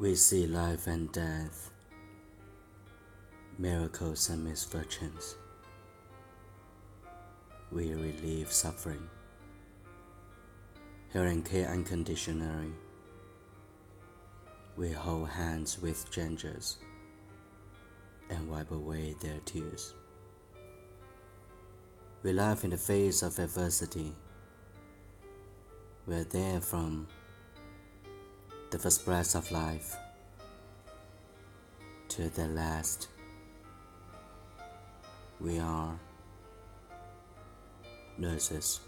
We see life and death, miracles and misfortunes. We relieve suffering, healing care unconditionally. We hold hands with strangers and wipe away their tears. We laugh in the face of adversity. We're there from the first breath of life to the last. We are nurses.